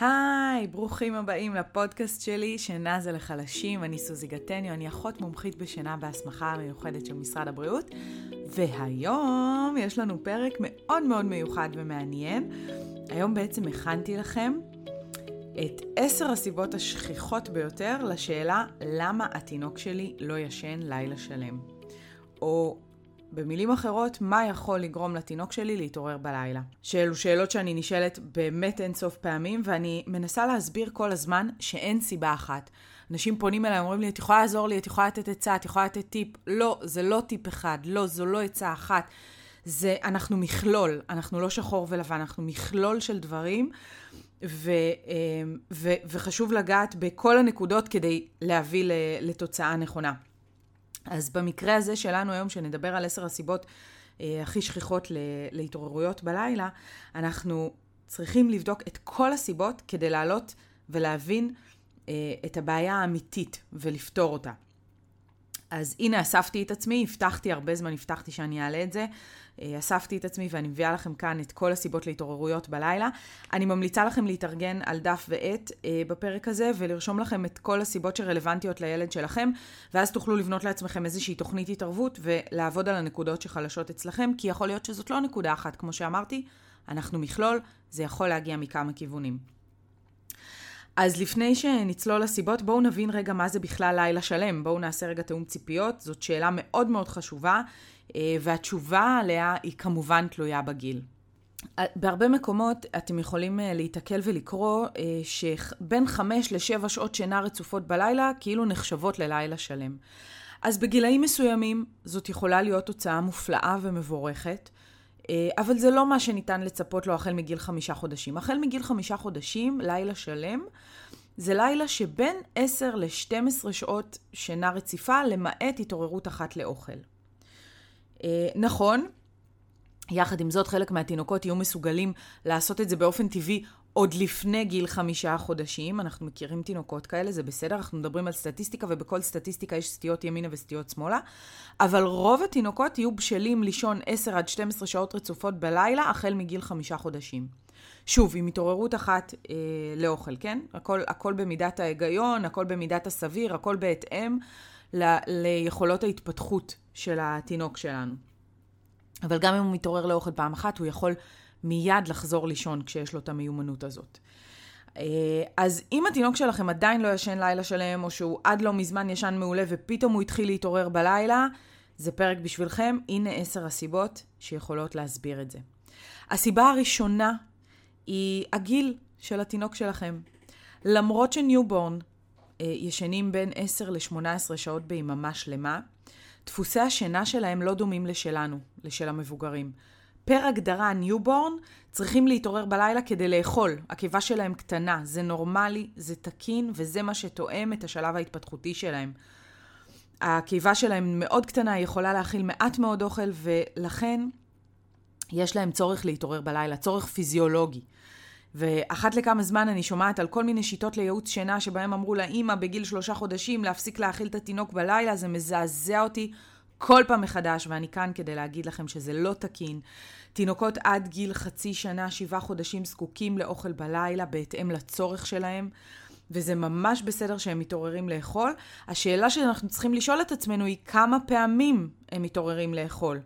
היי, ברוכים הבאים לפודקאסט שלי, שינה זה לחלשים. אני סוזי גטניו, אני אחות מומחית בשינה בהסמכה המיוחדת של משרד הבריאות, והיום יש לנו פרק מאוד מאוד מיוחד ומעניין. היום בעצם הכנתי לכם את עשר הסיבות השכיחות ביותר לשאלה למה התינוק שלי לא ישן לילה שלם. או במילים אחרות, מה יכול לגרום לתינוק שלי להתעורר בלילה? שאלו שאלות שאני נשאלת באמת אין סוף פעמים, ואני מנסה להסביר כל הזמן שאין סיבה אחת. אנשים פונים אליי, אומרים לי, את יכולה לעזור לי, את יכולה לתת עצה, את יכולה לתת טיפ. לא, זה לא טיפ אחד, לא, זו לא עצה אחת. זה, אנחנו מכלול, אנחנו לא שחור ולבן, אנחנו מכלול של דברים, ו, אמ, ו, וחשוב לגעת בכל הנקודות כדי להביא לתוצאה נכונה. אז במקרה הזה שלנו היום, שנדבר על עשר הסיבות אה, הכי שכיחות להתעוררויות בלילה, אנחנו צריכים לבדוק את כל הסיבות כדי לעלות ולהבין אה, את הבעיה האמיתית ולפתור אותה. אז הנה אספתי את עצמי, הבטחתי הרבה זמן, הבטחתי שאני אעלה את זה. אה, אספתי את עצמי ואני מביאה לכם כאן את כל הסיבות להתעוררויות בלילה. אני ממליצה לכם להתארגן על דף ועט אה, בפרק הזה ולרשום לכם את כל הסיבות שרלוונטיות לילד שלכם, ואז תוכלו לבנות לעצמכם איזושהי תוכנית התערבות ולעבוד על הנקודות שחלשות אצלכם, כי יכול להיות שזאת לא נקודה אחת, כמו שאמרתי, אנחנו מכלול, זה יכול להגיע מכמה כיוונים. אז לפני שנצלול לסיבות, בואו נבין רגע מה זה בכלל לילה שלם. בואו נעשה רגע תאום ציפיות, זאת שאלה מאוד מאוד חשובה, אה, והתשובה עליה היא כמובן תלויה בגיל. אה, בהרבה מקומות אתם יכולים אה, להיתקל ולקרוא שבין חמש לשבע שעות שינה רצופות בלילה כאילו נחשבות ללילה שלם. אז בגילאים מסוימים זאת יכולה להיות תוצאה מופלאה ומבורכת, אבל זה לא מה שניתן לצפות לו החל מגיל חמישה חודשים. החל מגיל חמישה חודשים, לילה שלם, זה לילה שבין 10 ל-12 שעות שינה רציפה, למעט התעוררות אחת לאוכל. אה, נכון, יחד עם זאת, חלק מהתינוקות יהיו מסוגלים לעשות את זה באופן טבעי עוד לפני גיל חמישה חודשים. אנחנו מכירים תינוקות כאלה, זה בסדר, אנחנו מדברים על סטטיסטיקה, ובכל סטטיסטיקה יש סטיות ימינה וסטיות שמאלה. אבל רוב התינוקות יהיו בשלים לישון 10 עד 12 שעות רצופות בלילה, החל מגיל חמישה חודשים. שוב, עם התעוררות אחת אה, לאוכל, כן? הכל, הכל במידת ההיגיון, הכל במידת הסביר, הכל בהתאם ל, ליכולות ההתפתחות של התינוק שלנו. אבל גם אם הוא מתעורר לאוכל פעם אחת, הוא יכול מיד לחזור לישון כשיש לו את המיומנות הזאת. אה, אז אם התינוק שלכם עדיין לא ישן לילה שלם, או שהוא עד לא מזמן ישן מעולה ופתאום הוא התחיל להתעורר בלילה, זה פרק בשבילכם. הנה עשר הסיבות שיכולות להסביר את זה. הסיבה הראשונה היא הגיל של התינוק שלכם. למרות ש newborn אה, ישנים בין 10 ל-18 שעות ביממה שלמה, דפוסי השינה שלהם לא דומים לשלנו, לשל המבוגרים. פר הגדרה, newborn צריכים להתעורר בלילה כדי לאכול. הקיבה שלהם קטנה, זה נורמלי, זה תקין, וזה מה שתואם את השלב ההתפתחותי שלהם. הקיבה שלהם מאוד קטנה, היא יכולה להכיל מעט מאוד אוכל, ולכן יש להם צורך להתעורר בלילה, צורך פיזיולוגי. ואחת לכמה זמן אני שומעת על כל מיני שיטות לייעוץ שינה שבהם אמרו לאימא בגיל שלושה חודשים להפסיק להאכיל את התינוק בלילה, זה מזעזע אותי כל פעם מחדש, ואני כאן כדי להגיד לכם שזה לא תקין. תינוקות עד גיל חצי שנה, שבעה חודשים, זקוקים לאוכל בלילה בהתאם לצורך שלהם. וזה ממש בסדר שהם מתעוררים לאכול. השאלה שאנחנו צריכים לשאול את עצמנו היא כמה פעמים הם מתעוררים לאכול.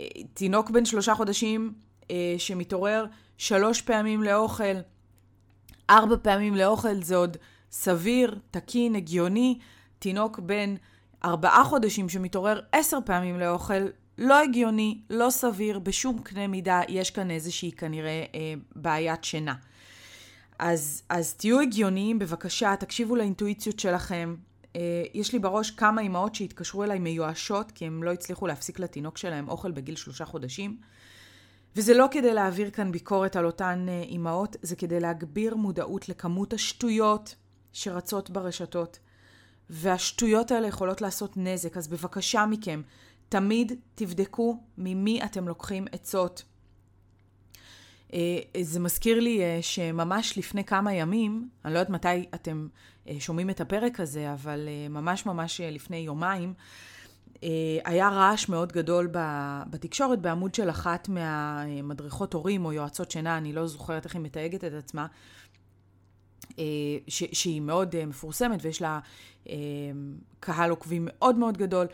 אה, תינוק בן שלושה חודשים אה, שמתעורר שלוש פעמים לאוכל, ארבע פעמים לאוכל זה עוד סביר, תקין, הגיוני. תינוק בן ארבעה חודשים שמתעורר עשר פעמים לאוכל, לא הגיוני, לא סביר, בשום קנה מידה יש כאן איזושהי כנראה אה, בעיית שינה. אז, אז תהיו הגיוניים, בבקשה, תקשיבו לאינטואיציות שלכם. אה, יש לי בראש כמה אימהות שהתקשרו אליי מיואשות, כי הם לא הצליחו להפסיק לתינוק שלהם אוכל בגיל שלושה חודשים. וזה לא כדי להעביר כאן ביקורת על אותן אה, אימהות, זה כדי להגביר מודעות לכמות השטויות שרצות ברשתות. והשטויות האלה יכולות לעשות נזק, אז בבקשה מכם, תמיד תבדקו ממי אתם לוקחים עצות. אה, זה מזכיר לי אה, שממש לפני כמה ימים, אני לא יודעת מתי אתם שומעים את הפרק הזה, אבל ממש ממש לפני יומיים, אה, היה רעש מאוד גדול בתקשורת בעמוד של אחת מהמדריכות הורים או יועצות שינה, אני לא זוכרת איך היא מתייגת את עצמה, ש, שהיא מאוד מפורסמת ויש לה קהל עוקבים מאוד מאוד גדול,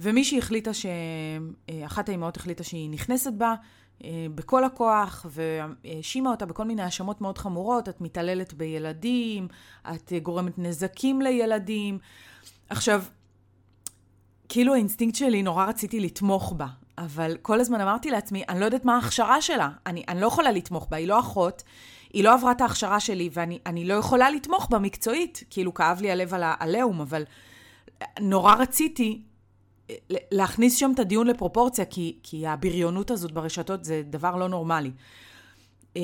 ומישהי החליטה, ש... אחת האימהות החליטה שהיא נכנסת בה בכל הכוח, והאשימה אותה בכל מיני האשמות מאוד חמורות, את מתעללת בילדים, את גורמת נזקים לילדים. עכשיו, כאילו האינסטינקט שלי, נורא רציתי לתמוך בה, אבל כל הזמן אמרתי לעצמי, אני לא יודעת מה ההכשרה שלה, אני, אני לא יכולה לתמוך בה, היא לא אחות, היא לא עברה את ההכשרה שלי, ואני לא יכולה לתמוך בה מקצועית. כאילו, כאב לי הלב על העליהום, אבל נורא רציתי אה, להכניס שם את הדיון לפרופורציה, כי, כי הבריונות הזאת ברשתות זה דבר לא נורמלי. אה,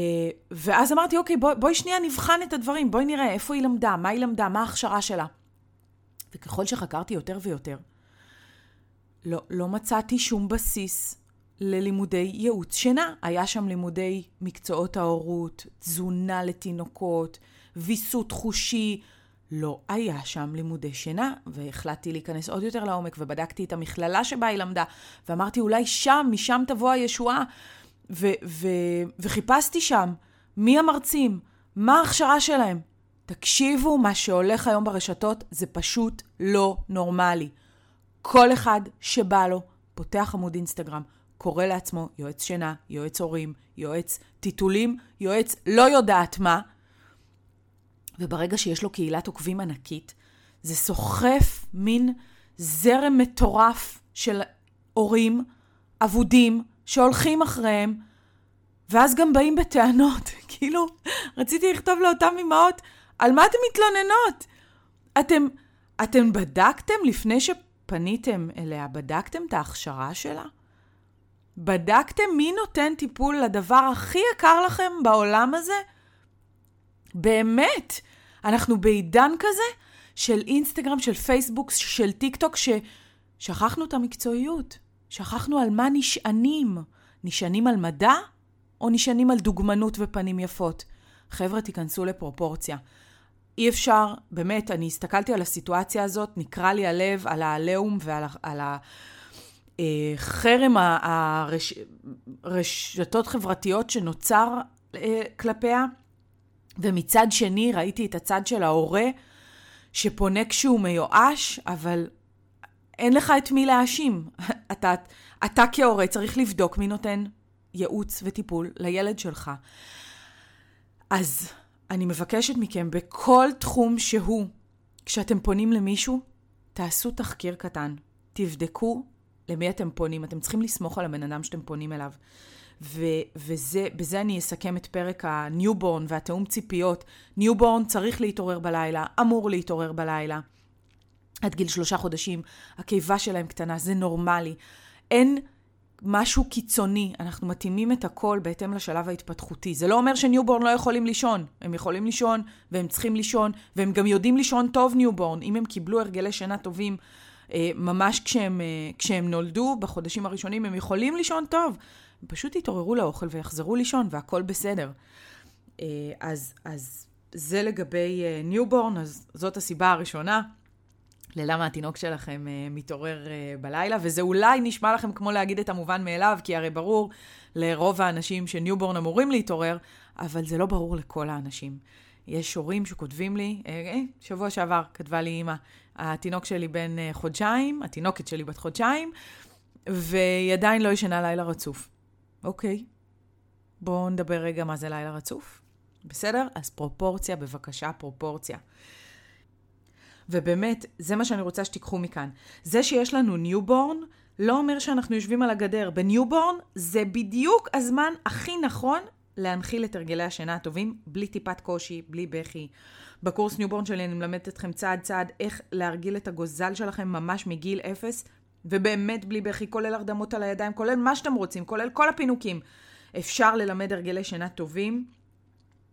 ואז אמרתי, אוקיי, בוא, בואי שנייה נבחן את הדברים, בואי נראה איפה היא למדה, מה היא למדה, מה ההכשרה שלה. וככל שחקרתי יותר ויותר, לא, לא מצאתי שום בסיס ללימודי ייעוץ שינה. היה שם לימודי מקצועות ההורות, תזונה לתינוקות, ויסות חושי. לא היה שם לימודי שינה, והחלטתי להיכנס עוד יותר לעומק, ובדקתי את המכללה שבה היא למדה, ואמרתי, אולי שם, משם תבוא הישועה. ו- ו- וחיפשתי שם, מי המרצים? מה ההכשרה שלהם? תקשיבו, מה שהולך היום ברשתות זה פשוט לא נורמלי. כל אחד שבא לו פותח עמוד אינסטגרם, קורא לעצמו יועץ שינה, יועץ הורים, יועץ טיטולים, יועץ לא יודעת מה, וברגע שיש לו קהילת עוקבים ענקית, זה סוחף מין זרם מטורף של הורים אבודים שהולכים אחריהם, ואז גם באים בטענות. כאילו, רציתי לכתוב לאותן אמהות, על מה אתן מתלוננות? אתם, אתם בדקתם לפני שפניתם אליה, בדקתם את ההכשרה שלה? בדקתם מי נותן טיפול לדבר הכי יקר לכם בעולם הזה? באמת, אנחנו בעידן כזה של אינסטגרם, של פייסבוק, של טיק טוק, ששכחנו את המקצועיות. שכחנו על מה נשענים. נשענים על מדע או נשענים על דוגמנות ופנים יפות? חבר'ה, תיכנסו לפרופורציה. אי אפשר, באמת, אני הסתכלתי על הסיטואציה הזאת, נקרע לי הלב על העליהום ועל על החרם הרשתות חברתיות שנוצר אה, כלפיה. ומצד שני, ראיתי את הצד של ההורה שפונה כשהוא מיואש, אבל אין לך את מי להאשים. אתה, אתה כהורה צריך לבדוק מי נותן ייעוץ וטיפול לילד שלך. אז אני מבקשת מכם, בכל תחום שהוא, כשאתם פונים למישהו, תעשו תחקיר קטן. תבדקו למי אתם פונים. אתם צריכים לסמוך על הבן אדם שאתם פונים אליו. ובזה אני אסכם את פרק ה newborn ותיאום ציפיות. newborn צריך להתעורר בלילה, אמור להתעורר בלילה. עד גיל שלושה חודשים, הקיבה שלהם קטנה, זה נורמלי. אין משהו קיצוני, אנחנו מתאימים את הכל בהתאם לשלב ההתפתחותי. זה לא אומר ש newborn לא יכולים לישון. הם יכולים לישון, והם צריכים לישון, והם גם יודעים לישון טוב newborn. אם הם קיבלו הרגלי שינה טובים ממש כשהם, אה, כשהם נולדו, בחודשים הראשונים, הם יכולים לישון טוב. הם פשוט יתעוררו לאוכל ויחזרו לישון, והכל בסדר. אה, אז, אז זה לגבי newborn, אז זאת הסיבה הראשונה. ללמה התינוק שלכם מתעורר בלילה, וזה אולי נשמע לכם כמו להגיד את המובן מאליו, כי הרי ברור לרוב האנשים ש newborn אמורים להתעורר, אבל זה לא ברור לכל האנשים. יש הורים שכותבים לי, אה, אה, שבוע שעבר כתבה לי אימא, התינוק שלי בן אה, חודשיים, התינוקת שלי בת חודשיים, והיא עדיין לא ישנה לילה רצוף. אוקיי, בואו נדבר רגע מה זה לילה רצוף. בסדר? אז פרופורציה, בבקשה, פרופורציה. ובאמת, זה מה שאני רוצה שתיקחו מכאן. זה שיש לנו newborn, לא אומר שאנחנו יושבים על הגדר. ב newborn זה בדיוק הזמן הכי נכון להנחיל את הרגלי השינה הטובים, בלי טיפת קושי, בלי בכי. בקורס newborn שלי אני מלמדת אתכם צעד צעד איך להרגיל את הגוזל שלכם ממש מגיל אפס, ובאמת בלי בכי, כולל הרדמות על הידיים, כולל מה שאתם רוצים, כולל כל הפינוקים. אפשר ללמד הרגלי שינה טובים.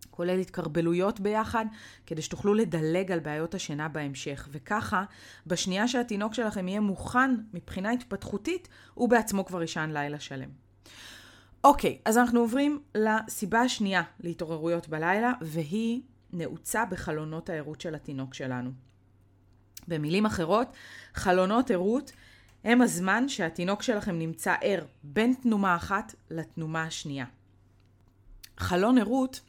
כולל התקרבלויות ביחד, כדי שתוכלו לדלג על בעיות השינה בהמשך. וככה, בשנייה שהתינוק שלכם יהיה מוכן מבחינה התפתחותית, הוא בעצמו כבר יישן לילה שלם. אוקיי, אז אנחנו עוברים לסיבה השנייה להתעוררויות בלילה, והיא נעוצה בחלונות הערות של התינוק שלנו. במילים אחרות, חלונות ערות הם הזמן שהתינוק שלכם נמצא ער בין תנומה אחת לתנומה השנייה. חלון ערות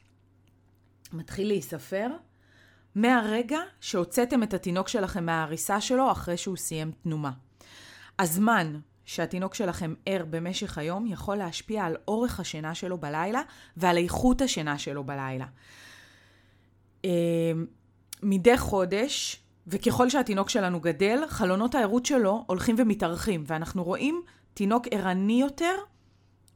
מתחיל להיספר מהרגע שהוצאתם את התינוק שלכם מהעריסה שלו אחרי שהוא סיים תנומה. הזמן שהתינוק שלכם ער במשך היום יכול להשפיע על אורך השינה שלו בלילה ועל איכות השינה שלו בלילה. אמ, מדי חודש, וככל שהתינוק שלנו גדל, חלונות הערות שלו הולכים ומתארחים, ואנחנו רואים תינוק ערני יותר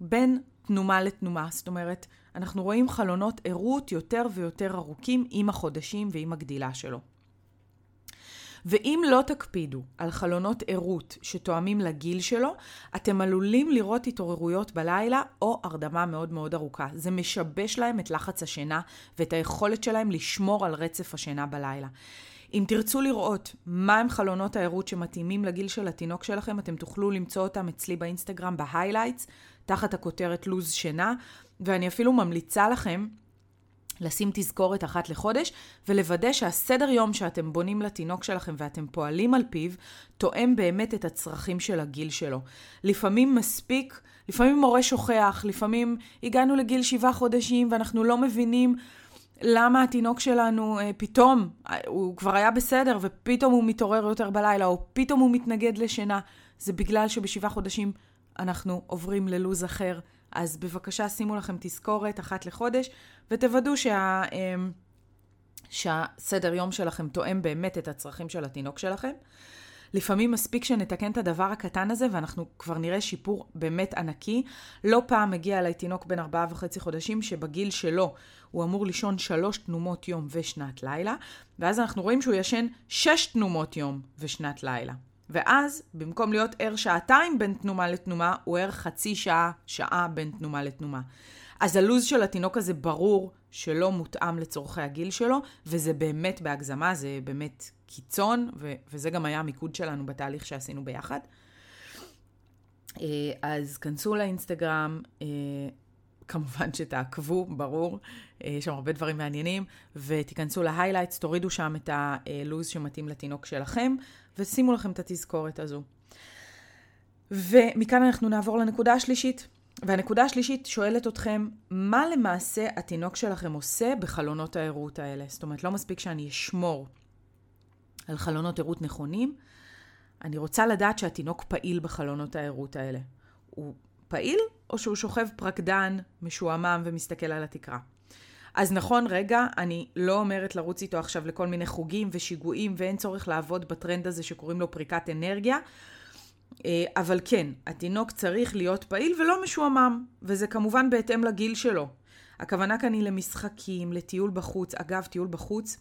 בין תנומה לתנומה. זאת אומרת, אנחנו רואים חלונות ערות יותר ויותר ארוכים עם החודשים ועם הגדילה שלו. ואם לא תקפידו על חלונות ערות שתואמים לגיל שלו, אתם עלולים לראות התעוררויות בלילה או הרדמה מאוד מאוד ארוכה. זה משבש להם את לחץ השינה ואת היכולת שלהם לשמור על רצף השינה בלילה. אם תרצו לראות מהם חלונות הערות שמתאימים לגיל של התינוק שלכם, אתם תוכלו למצוא אותם אצלי באינסטגרם ב highlights, תחת הכותרת לוז שינה, ואני אפילו ממליצה לכם לשים תזכורת אחת לחודש, ולוודא שהסדר יום שאתם בונים לתינוק שלכם ואתם פועלים על פיו, תואם באמת את הצרכים של הגיל שלו. לפעמים מספיק, לפעמים מורה שוכח, לפעמים הגענו לגיל שבעה חודשים ואנחנו לא מבינים למה התינוק שלנו אה, פתאום, אה, הוא כבר היה בסדר ופתאום הוא מתעורר יותר בלילה, או פתאום הוא מתנגד לשינה. זה בגלל שבשבעה חודשים אנחנו עוברים ללוז אחר. אז בבקשה שימו לכם תזכורת אחת לחודש, ותוודאו שה, אמ, שהסדר יום שלכם תואם באמת את הצרכים של התינוק שלכם. לפעמים מספיק שנתקן את הדבר הקטן הזה ואנחנו כבר נראה שיפור באמת ענקי. לא פעם מגיע אליי תינוק בן ארבעה וחצי חודשים שבגיל שלו הוא אמור לישון שלוש תנומות יום ושנת לילה, ואז אנחנו רואים שהוא ישן שש תנומות יום ושנת לילה. ואז, במקום להיות ער שעתיים בין תנומה לתנומה, הוא ער חצי שעה, שעה בין תנומה לתנומה. אז הלו"ז של התינוק הזה ברור שלא מותאם לצורכי הגיל שלו, וזה באמת בהגזמה, זה באמת קיצון, ו- וזה גם היה המיקוד שלנו בתהליך שעשינו ביחד. אה, אז כנסו לאינסטגרם, אה, כמובן שתעקבו, ברור, אה, יש שם הרבה דברים מעניינים, ותיכנסו להיילייטס, תורידו שם את הלו"ז שמתאים לתינוק שלכם, ושימו לכם את התזכורת הזו. ומכאן אנחנו נעבור לנקודה השלישית. והנקודה השלישית שואלת אתכם, מה למעשה התינוק שלכם עושה בחלונות הערות האלה? זאת אומרת, לא מספיק שאני אשמור על חלונות ערות נכונים, אני רוצה לדעת שהתינוק פעיל בחלונות הערות האלה. הוא פעיל, או שהוא שוכב פרקדן, משועמם ומסתכל על התקרה? אז נכון, רגע, אני לא אומרת לרוץ איתו עכשיו לכל מיני חוגים ושיגועים, ואין צורך לעבוד בטרנד הזה שקוראים לו פריקת אנרגיה. אה, אבל כן, התינוק צריך להיות פעיל ולא משועמם, וזה כמובן בהתאם לגיל שלו. הכוונה כאן היא למשחקים, לטיול בחוץ. אגב, טיול בחוץ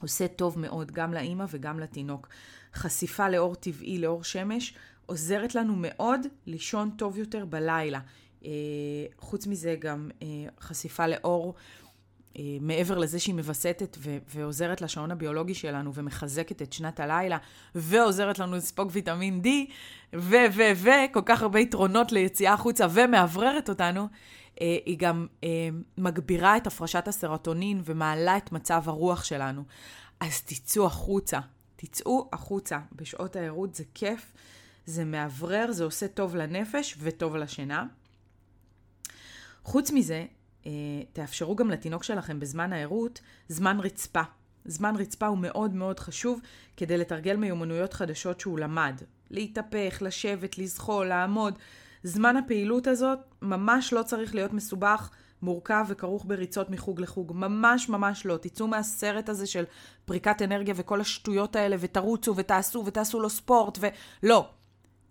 עושה טוב מאוד גם לאימא וגם לתינוק. חשיפה לאור טבעי, לאור שמש, עוזרת לנו מאוד לישון טוב יותר בלילה. אה, חוץ מזה גם אה, חשיפה לאור, אה, מעבר לזה שהיא מווסתת ועוזרת לשעון הביולוגי שלנו ומחזקת את שנת הלילה, ועוזרת לנו לספוג ויטמין D, ו... ו... ו... כל כך הרבה יתרונות ליציאה החוצה ומאווררת אותנו, היא גם מגבירה את הפרשת הסרטונין ומעלה את מצב הרוח שלנו. אז תצאו החוצה, תצאו החוצה. בשעות הערות זה כיף, זה מאוורר, זה עושה טוב לנפש וטוב לשינה. חוץ מזה, אה, תאפשרו גם לתינוק שלכם בזמן הערות זמן רצפה. זמן רצפה הוא מאוד מאוד חשוב כדי לתרגל מיומנויות חדשות שהוא למד. להתהפך, לשבת, לזחול, לעמוד. זמן הפעילות הזאת ממש לא צריך להיות מסובך, מורכב וכרוך בריצות מחוג לחוג. ממש ממש לא. תצאו מהסרט הזה של פריקת אנרגיה וכל השטויות האלה, ותרוצו ותעשו ותעשו לו ספורט, ולא.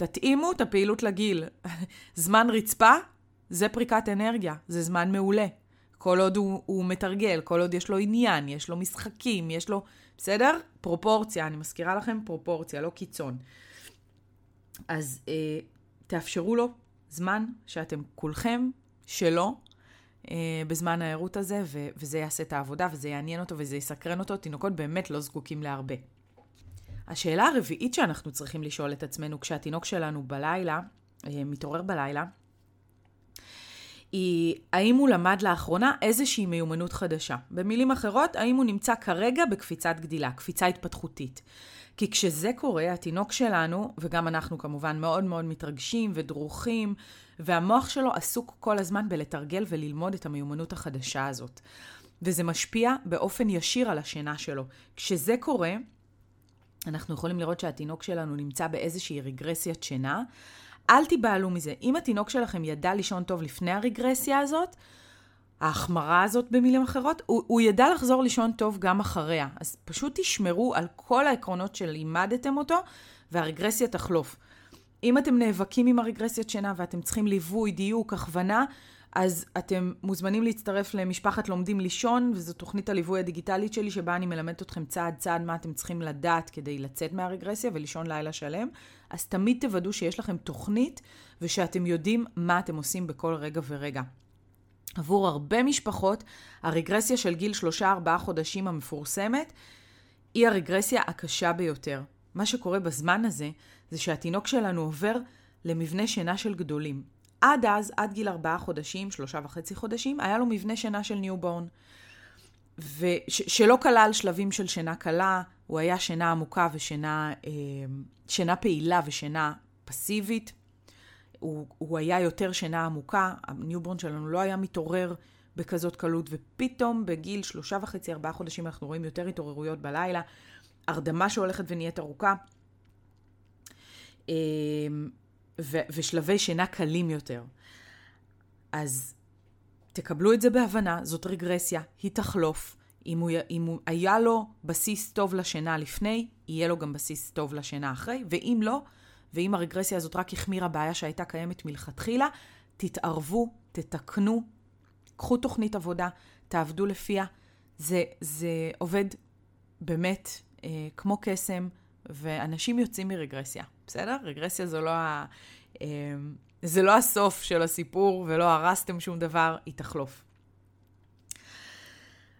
תתאימו את הפעילות לגיל. זמן רצפה, זה פריקת אנרגיה, זה זמן מעולה. כל עוד הוא, הוא מתרגל, כל עוד יש לו עניין, יש לו משחקים, יש לו... בסדר? פרופורציה, אני מזכירה לכם פרופורציה, לא קיצון. אז אה, תאפשרו לו זמן שאתם כולכם שלו אה, בזמן הערות הזה, ו- וזה יעשה את העבודה, וזה יעניין אותו, וזה יסקרן אותו. תינוקות באמת לא זקוקים להרבה. השאלה הרביעית שאנחנו צריכים לשאול את עצמנו כשהתינוק שלנו בלילה, אה, מתעורר בלילה, היא האם הוא למד לאחרונה איזושהי מיומנות חדשה. במילים אחרות, האם הוא נמצא כרגע בקפיצת גדילה, קפיצה התפתחותית. כי כשזה קורה, התינוק שלנו, וגם אנחנו כמובן, מאוד מאוד מתרגשים ודרוכים, והמוח שלו עסוק כל הזמן בלתרגל וללמוד את המיומנות החדשה הזאת. וזה משפיע באופן ישיר על השינה שלו. כשזה קורה, אנחנו יכולים לראות שהתינוק שלנו נמצא באיזושהי רגרסיית שינה. אל תיבהלו מזה. אם התינוק שלכם ידע לישון טוב לפני הרגרסיה הזאת, ההחמרה הזאת במילים אחרות, הוא, הוא ידע לחזור לישון טוב גם אחריה. אז פשוט תשמרו על כל העקרונות שלימדתם אותו, והרגרסיה תחלוף. אם אתם נאבקים עם הרגרסיית שינה ואתם צריכים ליווי, דיוק, הכוונה, אז אתם מוזמנים להצטרף למשפחת לומדים לישון, וזו תוכנית הליווי הדיגיטלית שלי, שבה אני מלמדת אתכם צעד צעד מה אתם צריכים לדעת כדי לצאת מהרגרסיה ולישון לילה שלם. אז תמיד תוודאו שיש לכם תוכנית ושאתם יודעים מה אתם עושים בכל רגע ורגע. עבור הרבה משפחות, הרגרסיה של גיל 3-4 חודשים המפורסמת היא הרגרסיה הקשה ביותר. מה שקורה בזמן הזה, זה שהתינוק שלנו עובר למבנה שינה של גדולים. עד אז, עד גיל 4 חודשים, שלושה וחצי חודשים, היה לו מבנה שינה של newborn. ושלא כלל שלבים של שינה קלה, הוא היה שינה עמוקה ושינה אה, שינה פעילה ושינה פסיבית. הוא, הוא היה יותר שינה עמוקה, ה newborn שלנו לא היה מתעורר בכזאת קלות, ופתאום בגיל שלושה וחצי, ארבעה חודשים אנחנו רואים יותר התעוררויות בלילה, הרדמה שהולכת ונהיית ארוכה, ו- ושלבי שינה קלים יותר. אז תקבלו את זה בהבנה, זאת רגרסיה, היא תחלוף. אם הוא, אם הוא היה לו בסיס טוב לשינה לפני, יהיה לו גם בסיס טוב לשינה אחרי, ואם לא, ואם הרגרסיה הזאת רק החמירה בעיה שהייתה קיימת מלכתחילה, תתערבו, תתקנו, קחו תוכנית עבודה, תעבדו לפיה. זה, זה עובד באמת אה, כמו קסם, ואנשים יוצאים מרגרסיה, בסדר? רגרסיה זו לא, ה, אה, זה לא הסוף של הסיפור, ולא הרסתם שום דבר, היא תחלוף.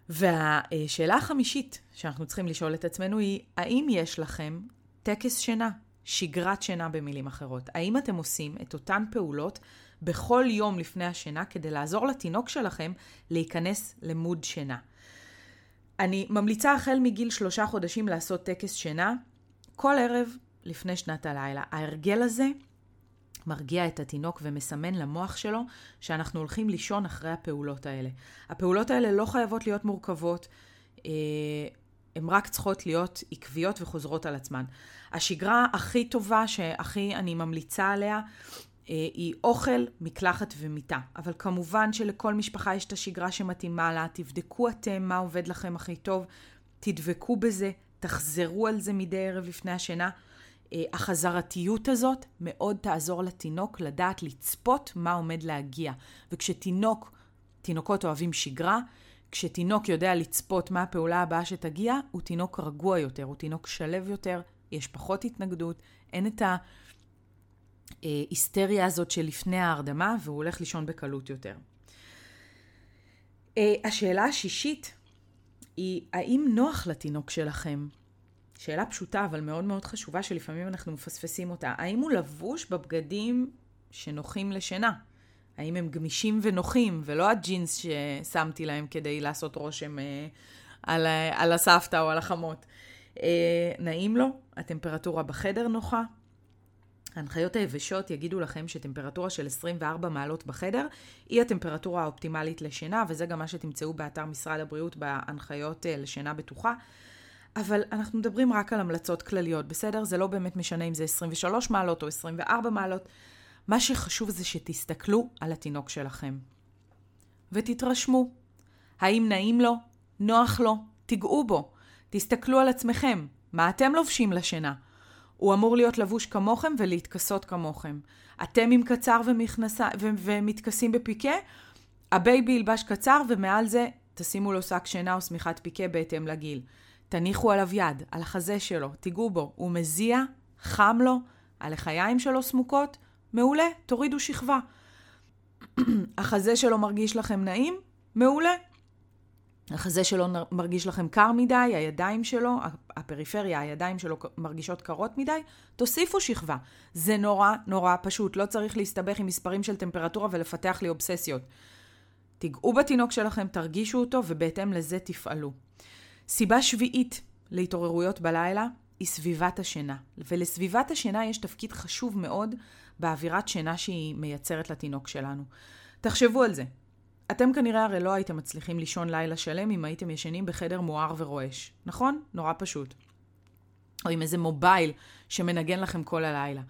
והשאלה החמישית שאנחנו צריכים לשאול את עצמנו היא, האם יש לכם טקס שינה, שגרת שינה במילים אחרות? האם אתם עושים את אותן פעולות בכל יום לפני השינה כדי לעזור לתינוק שלכם להיכנס למוד שינה? אני ממליצה החל מגיל שלושה חודשים לעשות טקס שינה כל ערב לפני שנת הלילה. ההרגל הזה מרגיע את התינוק ומסמן למוח שלו שאנחנו הולכים לישון אחרי הפעולות האלה. הפעולות האלה לא חייבות להיות מורכבות, אה, הן רק צריכות להיות עקביות וחוזרות על עצמן. השגרה הכי טובה שהכי אני ממליצה עליה אה, היא אוכל, מקלחת ומיטה. אבל כמובן שלכל משפחה יש את השגרה שמתאימה לה, תבדקו אתם מה עובד לכם הכי טוב, תדבקו בזה, תחזרו על זה מדי ערב לפני השינה. אה, החזרתיות הזאת מאוד תעזור לתינוק לדעת לצפות מה עומד להגיע. וכשתינוק, תינוקות אוהבים שגרה, כשתינוק יודע לצפות מה הפעולה הבאה שתגיע, הוא תינוק רגוע יותר, הוא תינוק שלב יותר, יש פחות התנגדות, אין את ההיסטריה הזאת שלפני ההרדמה, והוא הולך לישון בקלות יותר. אה, השאלה השישית היא, האם נוח לתינוק שלכם שאלה פשוטה, אבל מאוד מאוד חשובה, שלפעמים אנחנו מפספסים אותה. האם הוא לבוש בבגדים שנוחים לשינה? האם הם גמישים ונוחים, ולא הג'ינס ששמתי להם כדי לעשות רושם אה, על, על הסבתא או על החמות? אה, נעים לו? הטמפרטורה בחדר נוחה? ההנחיות היבשות יגידו לכם שטמפרטורה של 24 מעלות בחדר היא הטמפרטורה האופטימלית לשינה, וזה גם מה שתמצאו באתר משרד הבריאות בהנחיות אה, לשינה בטוחה. אבל אנחנו מדברים רק על המלצות כלליות, בסדר? זה לא באמת משנה אם זה 23 מעלות או 24 מעלות. מה שחשוב זה שתסתכלו על התינוק שלכם. ותתרשמו. האם נעים לו? נוח לו? תיגעו בו. תסתכלו על עצמכם. מה אתם לובשים לשינה? הוא אמור להיות לבוש כמוכם ולהתכסות כמוכם. אתם עם קצר ומכנסה, ו- ומתכסים בפיקה, ה baby ילבש קצר ומעל זה תשימו לו שק שינה או שמיכת פיקה בהתאם לגיל. תניחו עליו יד, על החזה שלו, תיגעו בו, הוא מזיע, חם לו, הלחיים שלו סמוקות, מעולה, תורידו שכבה. החזה שלו מרגיש לכם נעים? מעולה. החזה שלו מרגיש לכם קר מדי, הידיים שלו, הפריפריה, הידיים שלו מרגישות קרות מדי, תוסיפו שכבה. זה נורא נורא פשוט, לא צריך להסתבך עם מספרים של טמפרטורה ולפתח לי אובססיות. תיגעו בתינוק שלכם, תרגישו אותו, ובהתאם לזה תפעלו. סיבה שביעית להתעוררויות בלילה היא סביבת השינה. ולסביבת השינה יש תפקיד חשוב מאוד באווירת שינה שהיא מייצרת לתינוק שלנו. תחשבו על זה. אתם כנראה הרי לא הייתם מצליחים לישון לילה שלם אם הייתם ישנים בחדר מואר ורועש, נכון? נורא פשוט. או עם איזה מובייל שמנגן לכם כל הלילה.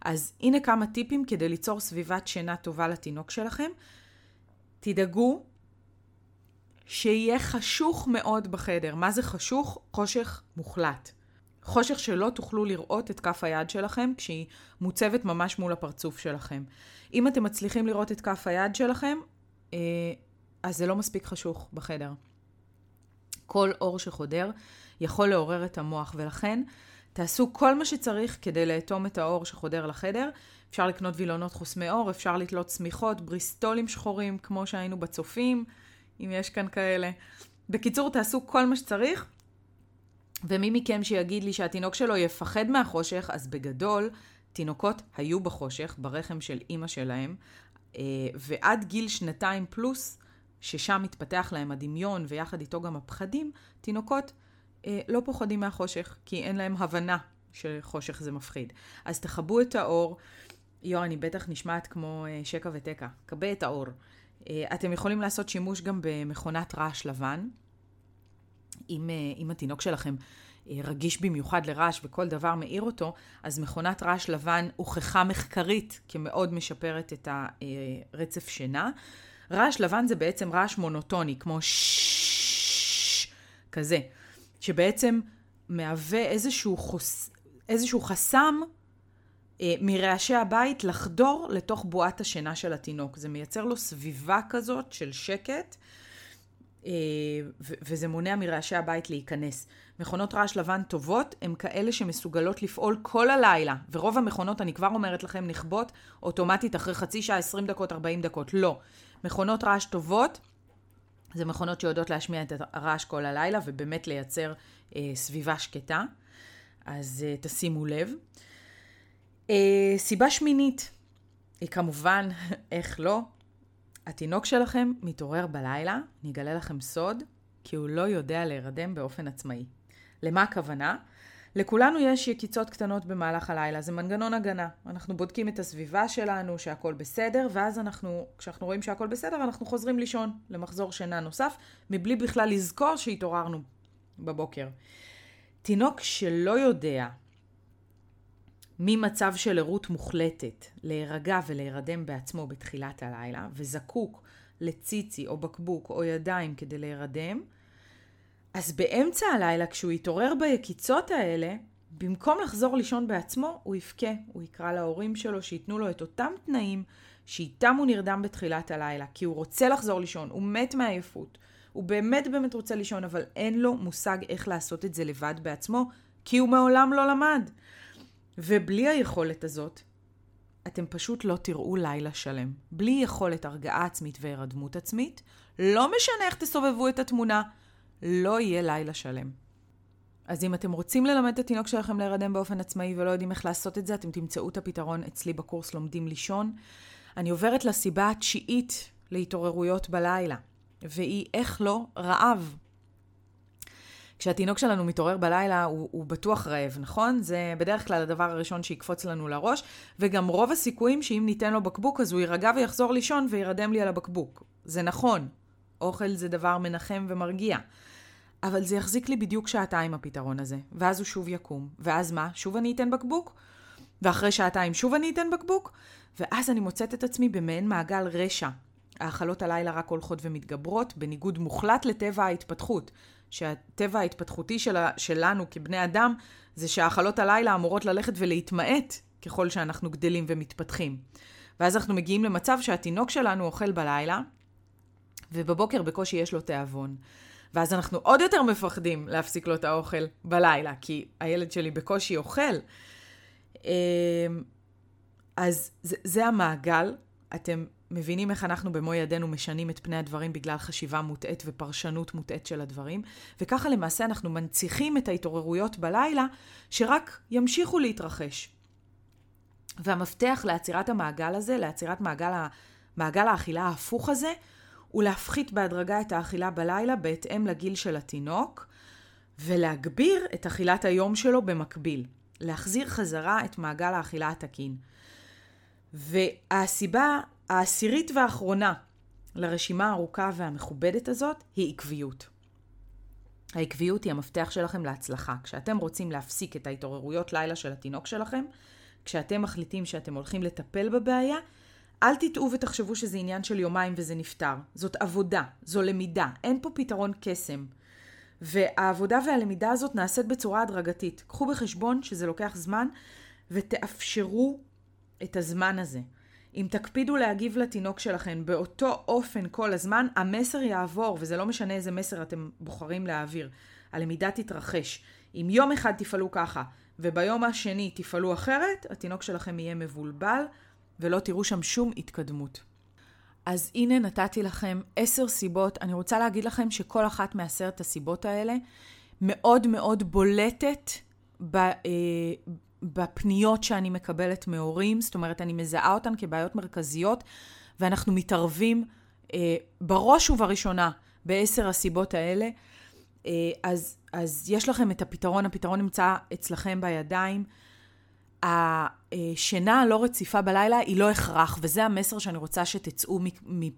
אז הנה כמה טיפים כדי ליצור סביבת שינה טובה לתינוק שלכם. תדאגו שיהיה חשוך מאוד בחדר. מה זה חשוך? חושך מוחלט. חושך שלא תוכלו לראות את כף היד שלכם כשהיא מוצבת ממש מול הפרצוף שלכם. אם אתם מצליחים לראות את כף היד שלכם, אה, אז זה לא מספיק חשוך בחדר. כל אור שחודר יכול לעורר את המוח, ולכן תעשו כל מה שצריך כדי לאטום את האור שחודר לחדר. אפשר לקנות וילונות חוסמי אור, אפשר לתלות צמיחות, בריסטולים שחורים, כמו שהיינו בצופים, אם יש כאן כאלה. בקיצור, תעשו כל מה שצריך, ומי מכם שיגיד לי שהתינוק שלו יפחד מהחושך, אז בגדול, תינוקות היו בחושך, ברחם של אימא שלהם, אה, ועד גיל שנתיים פלוס, ששם מתפתח להם הדמיון ויחד איתו גם הפחדים, תינוקות אה, לא פוחדים מהחושך, כי אין להם הבנה שחושך זה מפחיד. אז תכבו את האור. יו, אני בטח נשמעת כמו אה, שקע ותקע. כבה את האור. אה, אתם יכולים לעשות שימוש גם במכונת רעש לבן. אם, אה, אם התינוק שלכם אה, רגיש במיוחד לרעש וכל דבר מאיר אותו, אז מכונת רעש לבן הוכחה מחקרית כמאוד משפרת את הרצף שינה. רעש לבן זה בעצם רעש מונוטוני, כמו ששש, כזה, שבעצם מהווה איזשהו, חוס, איזשהו חסם מרעשי הבית לחדור לתוך בועת השינה של התינוק. זה מייצר לו סביבה כזאת של שקט, אה, וזה מונע מרעשי הבית להיכנס. מכונות רעש לבן טובות הן כאלה שמסוגלות לפעול כל הלילה, ורוב המכונות, אני כבר אומרת לכם, נכבות אוטומטית אחרי חצי שעה, 20 דקות, 40 דקות. לא. מכונות רעש טובות זה מכונות שיודעות להשמיע את הרעש כל הלילה ובאמת לייצר אה, סביבה שקטה. אז אה, תשימו לב. אה, סיבה שמינית היא כמובן, איך לא, התינוק שלכם מתעורר בלילה, אני אגלה לכם סוד, כי הוא לא יודע להירדם באופן עצמאי. למה הכוונה? לכולנו יש יקיצות קטנות במהלך הלילה, זה מנגנון הגנה. אנחנו בודקים את הסביבה שלנו, שהכל בסדר, ואז אנחנו, כשאנחנו רואים שהכל בסדר, אנחנו חוזרים לישון למחזור שינה נוסף, מבלי בכלל לזכור שהתעוררנו בבוקר. תינוק שלא יודע ממצב של ערות מוחלטת להירגע ולהירדם בעצמו בתחילת הלילה, וזקוק לציצי או בקבוק או ידיים כדי להירדם, אז באמצע הלילה, כשהוא יתעורר ביקיצות האלה, במקום לחזור לישון בעצמו, הוא יבכה. הוא יקרא להורים שלו שייתנו לו את אותם תנאים שאיתם הוא נרדם בתחילת הלילה, כי הוא רוצה לחזור לישון, הוא מת מעייפות. הוא באמת באמת רוצה לישון, אבל אין לו מושג איך לעשות את זה לבד בעצמו, כי הוא מעולם לא למד. ובלי היכולת הזאת, אתם פשוט לא תראו לילה שלם. בלי יכולת הרגעה עצמית והירדמות עצמית, לא משנה איך תסובבו את התמונה, לא יהיה לילה שלם. אז אם אתם רוצים ללמד את התינוק שלכם להירדם באופן עצמאי ולא יודעים איך לעשות את זה, אתם תמצאו את הפתרון אצלי בקורס לומדים לישון. אני עוברת לסיבה התשיעית להתעוררויות בלילה, והיא איך לא רעב. כשהתינוק שלנו מתעורר בלילה, הוא, הוא בטוח רעב, נכון? זה בדרך כלל הדבר הראשון שיקפוץ לנו לראש, וגם רוב הסיכויים שאם ניתן לו בקבוק, אז הוא יירגע ויחזור לישון וירדם לי על הבקבוק. זה נכון, אוכל זה דבר מנחם ומרגיע. אבל זה יחזיק לי בדיוק שעתיים הפתרון הזה, ואז הוא שוב יקום. ואז מה? שוב אני אתן בקבוק? ואחרי שעתיים שוב אני אתן בקבוק? ואז אני מוצאת את עצמי במעין מעגל רשע. האכלות הלילה רק הולכות ומתגברות, בניגוד מוחלט לטבע ההתפתחות. שהטבע ההתפתחותי של, שלנו כבני אדם, זה שהאכלות הלילה אמורות ללכת ולהתמעט ככל שאנחנו גדלים ומתפתחים. ואז אנחנו מגיעים למצב שהתינוק שלנו אוכל בלילה, ובבוקר בקושי יש לו תיאבון. ואז אנחנו עוד יותר מפחדים להפסיק לו את האוכל בלילה, כי הילד שלי בקושי אוכל. אמ, אז זה, זה המעגל. אתם מבינים איך אנחנו במו ידינו משנים את פני הדברים בגלל חשיבה מוטעית ופרשנות מוטעית של הדברים, וככה למעשה אנחנו מנציחים את ההתעוררויות בלילה, שרק ימשיכו להתרחש. והמפתח לעצירת המעגל הזה, לעצירת מעגל, מעגל האכילה ההפוך הזה, הוא להפחית בהדרגה את האכילה בלילה בהתאם לגיל של התינוק, ולהגביר את אכילת היום שלו במקביל. להחזיר חזרה את מעגל האכילה התקין. והסיבה העשירית והאחרונה לרשימה הארוכה והמכובדת הזאת היא עקביות. העקביות היא המפתח שלכם להצלחה. כשאתם רוצים להפסיק את ההתעוררויות לילה של התינוק שלכם, כשאתם מחליטים שאתם הולכים לטפל בבעיה, אל תטעו ותחשבו שזה עניין של יומיים וזה נפתר. זאת עבודה, זו למידה, אין פה פתרון קסם. והעבודה והלמידה הזאת נעשית בצורה הדרגתית. קחו בחשבון שזה לוקח זמן ותאפשרו את הזמן הזה. אם תקפידו להגיב לתינוק שלכם באותו אופן כל הזמן, המסר יעבור, וזה לא משנה איזה מסר אתם בוחרים להעביר. הלמידה תתרחש. אם יום אחד תפעלו ככה, וביום השני תפעלו אחרת, התינוק שלכם יהיה מבולבל, ולא תראו שם שום התקדמות. אז הנה נתתי לכם עשר סיבות. אני רוצה להגיד לכם שכל אחת מעשרת הסיבות האלה מאוד מאוד בולטת ב, אה, בפניות שאני מקבלת מהורים. זאת אומרת, אני מזהה אותן כבעיות מרכזיות, ואנחנו מתערבים אה, בראש ובראשונה בעשר הסיבות האלה. אה, אז, אז יש לכם את הפתרון, הפתרון נמצא אצלכם בידיים. השינה הלא רציפה בלילה היא לא הכרח, וזה המסר שאני רוצה שתצאו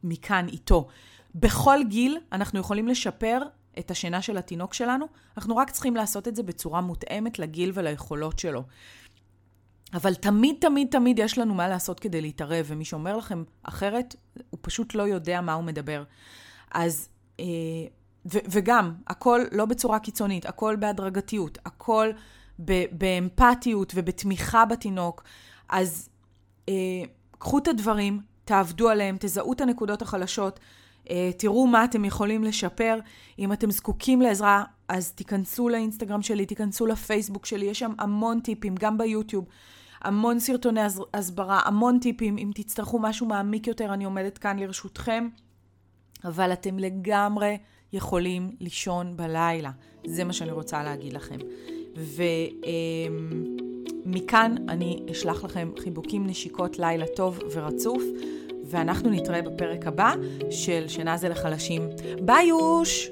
מכאן איתו. בכל גיל אנחנו יכולים לשפר את השינה של התינוק שלנו, אנחנו רק צריכים לעשות את זה בצורה מותאמת לגיל וליכולות שלו. אבל תמיד, תמיד, תמיד יש לנו מה לעשות כדי להתערב, ומי שאומר לכם אחרת, הוא פשוט לא יודע מה הוא מדבר. אז, אה, ו- וגם, הכל לא בצורה קיצונית, הכל בהדרגתיות, הכל באמפתיות ובתמיכה בתינוק. אז אה, קחו את הדברים, תעבדו עליהם, תזהו את הנקודות החלשות, תראו מה אתם יכולים לשפר. אם אתם זקוקים לעזרה, אז תיכנסו לאינסטגרם שלי, תיכנסו לפייסבוק שלי, יש שם המון טיפים, גם ביוטיוב. המון סרטוני הסברה, המון טיפים. אם תצטרכו משהו מעמיק יותר, אני עומדת כאן לרשותכם. אבל אתם לגמרי יכולים לישון בלילה. זה מה שאני רוצה להגיד לכם. ומכאן אני אשלח לכם חיבוקים, נשיקות, לילה טוב ורצוף, ואנחנו נתראה בפרק הבא של שינה זה לחלשים. ביי יוש!